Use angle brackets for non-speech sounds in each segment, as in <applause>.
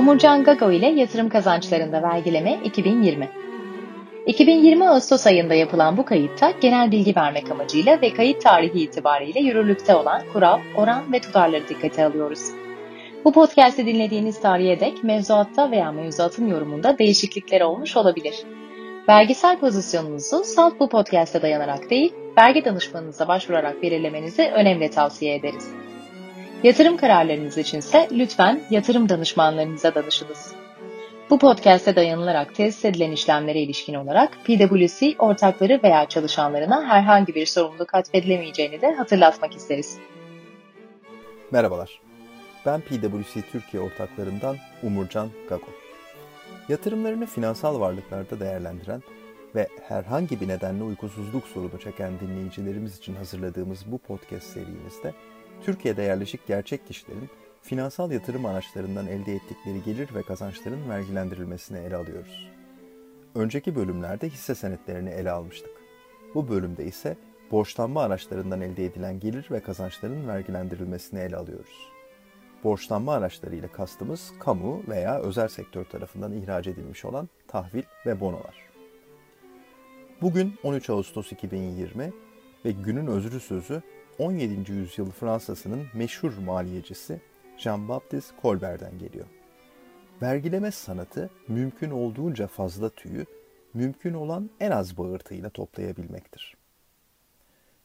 Omurcan Gago ile yatırım kazançlarında vergileme 2020. 2020 Ağustos ayında yapılan bu kayıtta genel bilgi vermek amacıyla ve kayıt tarihi itibariyle yürürlükte olan kural, oran ve tutarları dikkate alıyoruz. Bu podcast'i dinlediğiniz tarihe dek mevzuatta veya mevzuatın yorumunda değişiklikler olmuş olabilir. Vergisel pozisyonunuzu salt bu podcast'e dayanarak değil, vergi danışmanınıza başvurarak belirlemenizi önemli tavsiye ederiz. Yatırım kararlarınız içinse lütfen yatırım danışmanlarınıza danışınız. Bu podcast'e dayanılarak tesis edilen işlemlere ilişkin olarak PwC ortakları veya çalışanlarına herhangi bir sorumluluk atfedilemeyeceğini de hatırlatmak isteriz. Merhabalar. Ben PwC Türkiye ortaklarından Umurcan Gago. Yatırımlarını finansal varlıklarda değerlendiren ve herhangi bir nedenle uykusuzluk sorunu çeken dinleyicilerimiz için hazırladığımız bu podcast serimizde Türkiye'de yerleşik gerçek kişilerin finansal yatırım araçlarından elde ettikleri gelir ve kazançların vergilendirilmesini ele alıyoruz. Önceki bölümlerde hisse senetlerini ele almıştık. Bu bölümde ise borçlanma araçlarından elde edilen gelir ve kazançların vergilendirilmesini ele alıyoruz. Borçlanma araçları ile kastımız kamu veya özel sektör tarafından ihraç edilmiş olan tahvil ve bonolar. Bugün 13 Ağustos 2020 ve günün özrü sözü 17. yüzyıl Fransa'sının meşhur maliyecisi Jean-Baptiste Colbert'den geliyor. Vergileme sanatı mümkün olduğunca fazla tüyü mümkün olan en az bağırtıyla toplayabilmektir.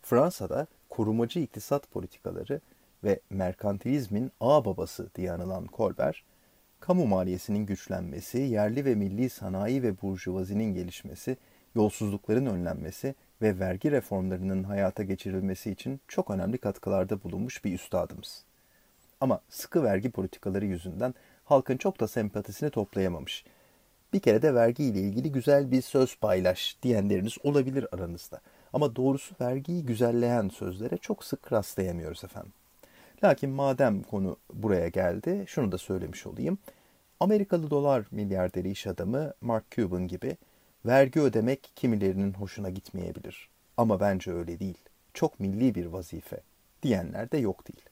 Fransa'da korumacı iktisat politikaları ve merkantilizmin ağ babası diye anılan Colbert, kamu maliyesinin güçlenmesi, yerli ve milli sanayi ve burjuvazinin gelişmesi, yolsuzlukların önlenmesi ve vergi reformlarının hayata geçirilmesi için çok önemli katkılarda bulunmuş bir üstadımız. Ama sıkı vergi politikaları yüzünden halkın çok da sempatisini toplayamamış. Bir kere de vergi ile ilgili güzel bir söz paylaş diyenleriniz olabilir aranızda. Ama doğrusu vergiyi güzelleyen sözlere çok sık rastlayamıyoruz efendim. Lakin madem konu buraya geldi, şunu da söylemiş olayım. Amerikalı dolar milyarderi iş adamı Mark Cuban gibi vergi ödemek kimilerinin hoşuna gitmeyebilir. Ama bence öyle değil. Çok milli bir vazife diyenler de yok değil.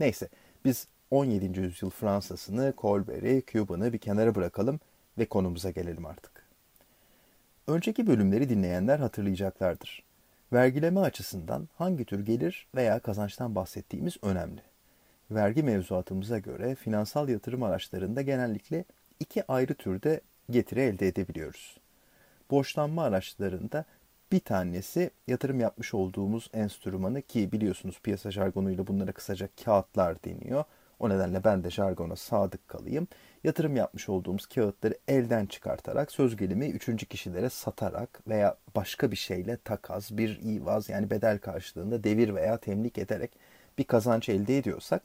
Neyse biz 17. yüzyıl Fransa'sını, Colbert'i, Cuban'ı bir kenara bırakalım ve konumuza gelelim artık. Önceki bölümleri dinleyenler hatırlayacaklardır. Vergileme açısından hangi tür gelir veya kazançtan bahsettiğimiz önemli. Vergi mevzuatımıza göre finansal yatırım araçlarında genellikle iki ayrı türde getiri elde edebiliyoruz. Borçlanma araçlarında bir tanesi yatırım yapmış olduğumuz enstrümanı ki biliyorsunuz piyasa jargonuyla bunlara kısaca kağıtlar deniyor. O nedenle ben de jargona sadık kalayım. Yatırım yapmış olduğumuz kağıtları elden çıkartarak söz gelimi üçüncü kişilere satarak veya başka bir şeyle takas, bir ivaz yani bedel karşılığında devir veya temlik ederek bir kazanç elde ediyorsak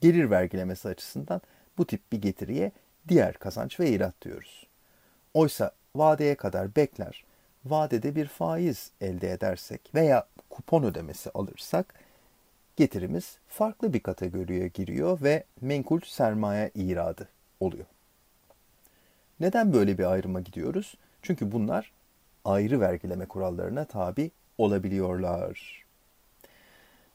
gelir vergilemesi açısından bu tip bir getiriye diğer kazanç ve irat diyoruz. Oysa vadeye kadar bekler, vadede bir faiz elde edersek veya kupon ödemesi alırsak getirimiz farklı bir kategoriye giriyor ve menkul sermaye iradı oluyor. Neden böyle bir ayrıma gidiyoruz? Çünkü bunlar ayrı vergileme kurallarına tabi olabiliyorlar.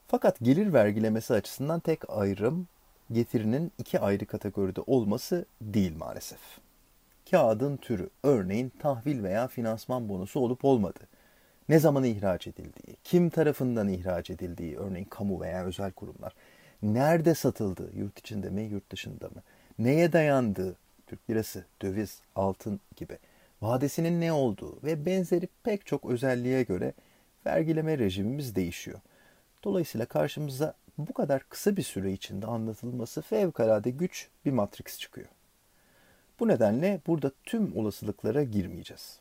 Fakat gelir vergilemesi açısından tek ayrım getirinin iki ayrı kategoride olması değil maalesef. Kağıdın türü, örneğin tahvil veya finansman bonusu olup olmadı. Ne zaman ihraç edildiği, kim tarafından ihraç edildiği, örneğin kamu veya özel kurumlar. Nerede satıldığı, yurt içinde mi, yurt dışında mı? Neye dayandığı, Türk lirası, döviz, altın gibi. Vadesinin ne olduğu ve benzeri pek çok özelliğe göre vergileme rejimimiz değişiyor. Dolayısıyla karşımıza bu kadar kısa bir süre içinde anlatılması fevkalade güç bir matrix çıkıyor. Bu nedenle burada tüm olasılıklara girmeyeceğiz.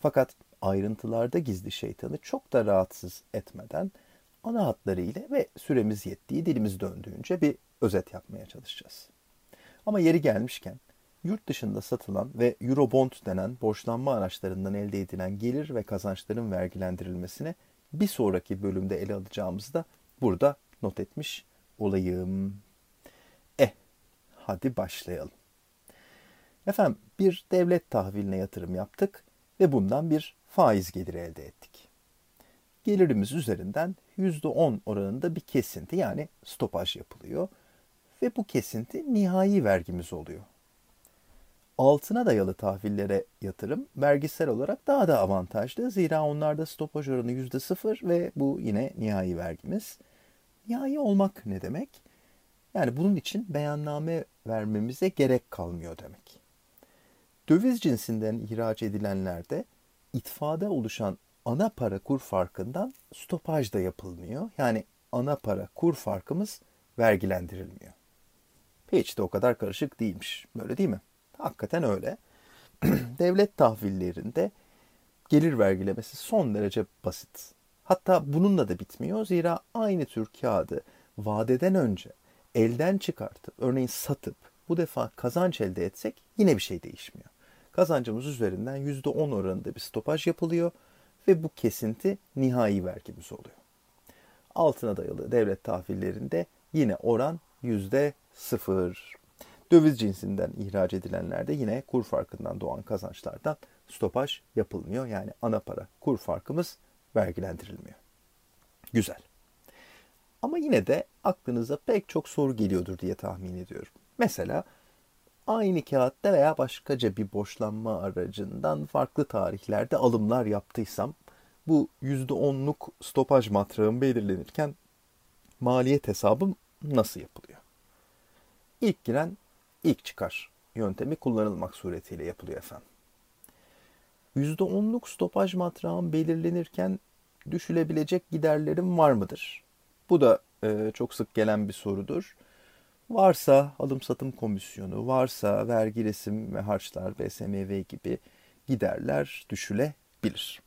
Fakat ayrıntılarda gizli şeytanı çok da rahatsız etmeden ana hatlarıyla ve süremiz yettiği dilimiz döndüğünce bir özet yapmaya çalışacağız. Ama yeri gelmişken yurt dışında satılan ve Eurobond denen borçlanma araçlarından elde edilen gelir ve kazançların vergilendirilmesine bir sonraki bölümde ele alacağımızı da burada not etmiş olayım. Eh, hadi başlayalım. Efendim bir devlet tahviline yatırım yaptık ve bundan bir faiz geliri elde ettik. Gelirimiz üzerinden %10 oranında bir kesinti yani stopaj yapılıyor ve bu kesinti nihai vergimiz oluyor. altına dayalı tahvillere yatırım vergisel olarak daha da avantajlı. Zira onlarda stopaj oranı %0 ve bu yine nihai vergimiz. Nihai olmak ne demek? Yani bunun için beyanname vermemize gerek kalmıyor demek. Döviz cinsinden ihraç edilenlerde itfada oluşan ana para kur farkından stopaj da yapılmıyor. Yani ana para kur farkımız vergilendirilmiyor. Hiç de o kadar karışık değilmiş. Böyle değil mi? Hakikaten öyle. <clears throat> Devlet tahvillerinde gelir vergilemesi son derece basit. Hatta bununla da bitmiyor. Zira aynı tür kağıdı vadeden önce elden çıkartıp örneğin satıp bu defa kazanç elde etsek yine bir şey değişmiyor. Kazancımız üzerinden %10 oranında bir stopaj yapılıyor ve bu kesinti nihai vergimiz oluyor. Altına dayalı devlet tahvillerinde yine oran %0. Döviz cinsinden ihraç edilenlerde yine kur farkından doğan kazançlardan stopaj yapılmıyor. Yani ana para kur farkımız vergilendirilmiyor. Güzel. Ama yine de aklınıza pek çok soru geliyordur diye tahmin ediyorum. Mesela aynı kağıtta veya başkaca bir boşlanma aracından farklı tarihlerde alımlar yaptıysam bu %10'luk stopaj matrağım belirlenirken maliyet hesabım nasıl yapılıyor? İlk giren ilk çıkar yöntemi kullanılmak suretiyle yapılıyor efendim. %10'luk stopaj matrağım belirlenirken düşülebilecek giderlerim var mıdır? Bu da e, çok sık gelen bir sorudur. Varsa alım satım komisyonu, varsa vergi resim ve harçlar, BSMV gibi giderler düşülebilir.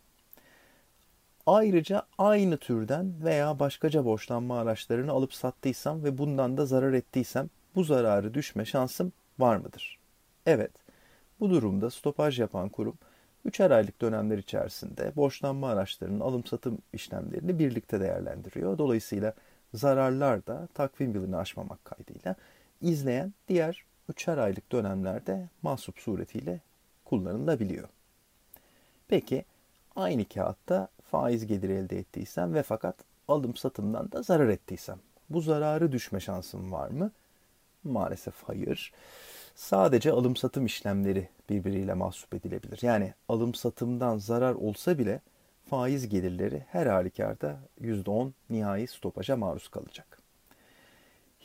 Ayrıca aynı türden veya başkaca borçlanma araçlarını alıp sattıysam ve bundan da zarar ettiysem bu zararı düşme şansım var mıdır? Evet. Bu durumda stopaj yapan kurum 3'er aylık dönemler içerisinde borçlanma araçlarının alım satım işlemlerini birlikte değerlendiriyor. Dolayısıyla zararlar da takvim yılını aşmamak kaydıyla izleyen diğer 3'er aylık dönemlerde mahsup suretiyle kullanılabiliyor. Peki aynı kağıtta faiz geliri elde ettiysem ve fakat alım satımdan da zarar ettiysem bu zararı düşme şansım var mı? Maalesef hayır. Sadece alım satım işlemleri birbiriyle mahsup edilebilir. Yani alım satımdan zarar olsa bile faiz gelirleri her halükarda %10 nihai stopaja maruz kalacak.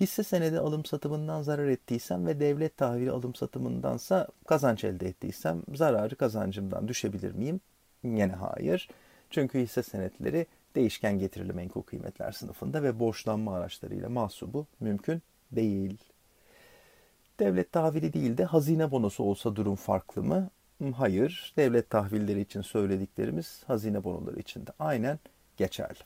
Hisse senedi alım satımından zarar ettiysem ve devlet tahvili alım satımındansa kazanç elde ettiysem zararı kazancımdan düşebilir miyim? Yine hayır. Çünkü hisse senetleri değişken getirili menkul kıymetler sınıfında ve borçlanma araçlarıyla mahsubu mümkün değil. Devlet tahvili değil de hazine bonosu olsa durum farklı mı? Hayır. Devlet tahvilleri için söylediklerimiz hazine bonoları için de aynen geçerli.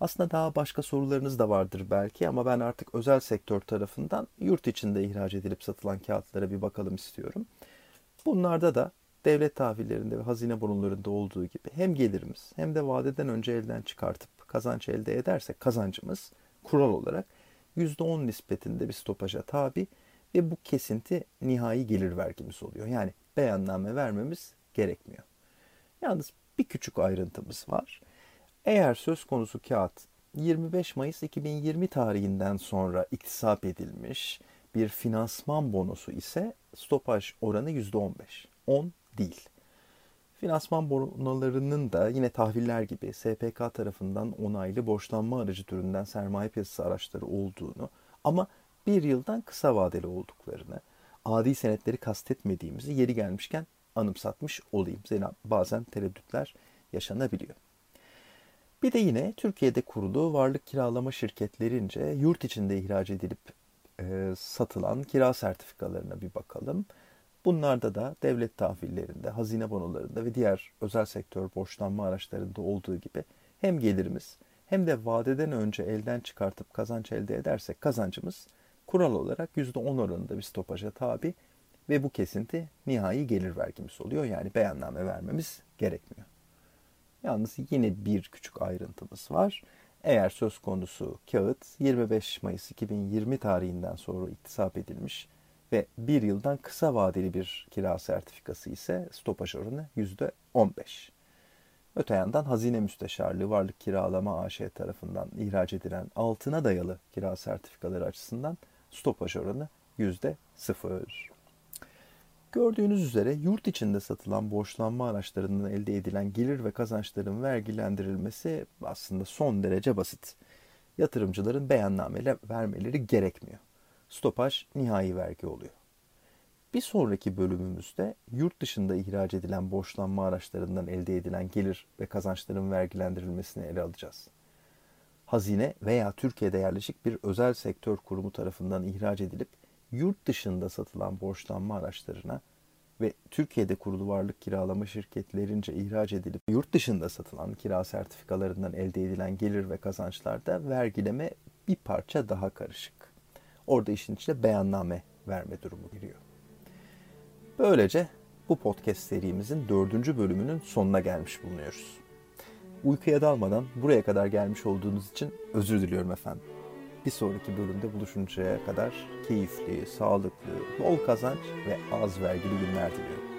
Aslında daha başka sorularınız da vardır belki ama ben artık özel sektör tarafından yurt içinde ihraç edilip satılan kağıtlara bir bakalım istiyorum. Bunlarda da devlet tahvillerinde ve hazine bonolarında olduğu gibi hem gelirimiz hem de vadeden önce elden çıkartıp kazanç elde edersek kazancımız kural olarak %10 nispetinde bir stopaja tabi ve bu kesinti nihai gelir vergimiz oluyor. Yani beyanname vermemiz gerekmiyor. Yalnız bir küçük ayrıntımız var. Eğer söz konusu kağıt 25 Mayıs 2020 tarihinden sonra iktisap edilmiş bir finansman bonosu ise stopaj oranı %15. 10 değil. Finansman bonolarının da yine tahviller gibi SPK tarafından onaylı borçlanma aracı türünden sermaye piyasası araçları olduğunu ama bir yıldan kısa vadeli olduklarını, adi senetleri kastetmediğimizi yeri gelmişken anımsatmış olayım. Zira bazen tereddütler yaşanabiliyor. Bir de yine Türkiye'de kurulu varlık kiralama şirketlerince yurt içinde ihraç edilip e, satılan kira sertifikalarına bir bakalım. Bunlarda da devlet tahvillerinde, hazine bonolarında ve diğer özel sektör borçlanma araçlarında olduğu gibi hem gelirimiz hem de vadeden önce elden çıkartıp kazanç elde edersek kazancımız kural olarak %10 oranında bir stopaja tabi ve bu kesinti nihai gelir vergimiz oluyor. Yani beyanname vermemiz gerekmiyor. Yalnız yine bir küçük ayrıntımız var. Eğer söz konusu kağıt 25 Mayıs 2020 tarihinden sonra iktisap edilmiş ve bir yıldan kısa vadeli bir kira sertifikası ise stopaj oranı %15. Öte yandan Hazine Müsteşarlığı Varlık Kiralama AŞ tarafından ihraç edilen altına dayalı kira sertifikaları açısından stopaj oranı %0. Gördüğünüz üzere yurt içinde satılan borçlanma araçlarından elde edilen gelir ve kazançların vergilendirilmesi aslında son derece basit. Yatırımcıların beyanname vermeleri gerekmiyor. Stopaj nihai vergi oluyor. Bir sonraki bölümümüzde yurt dışında ihraç edilen borçlanma araçlarından elde edilen gelir ve kazançların vergilendirilmesini ele alacağız. Hazine veya Türkiye'de yerleşik bir özel sektör kurumu tarafından ihraç edilip yurt dışında satılan borçlanma araçlarına ve Türkiye'de kurulu varlık kiralama şirketlerince ihraç edilip yurt dışında satılan kira sertifikalarından elde edilen gelir ve kazançlarda vergileme bir parça daha karışık. Orada işin içine beyanname verme durumu giriyor. Böylece bu podcast serimizin dördüncü bölümünün sonuna gelmiş bulunuyoruz. Uykuya dalmadan buraya kadar gelmiş olduğunuz için özür diliyorum efendim. Bir sonraki bölümde buluşuncaya kadar keyifli, sağlıklı, bol kazanç ve az vergili günler diliyorum.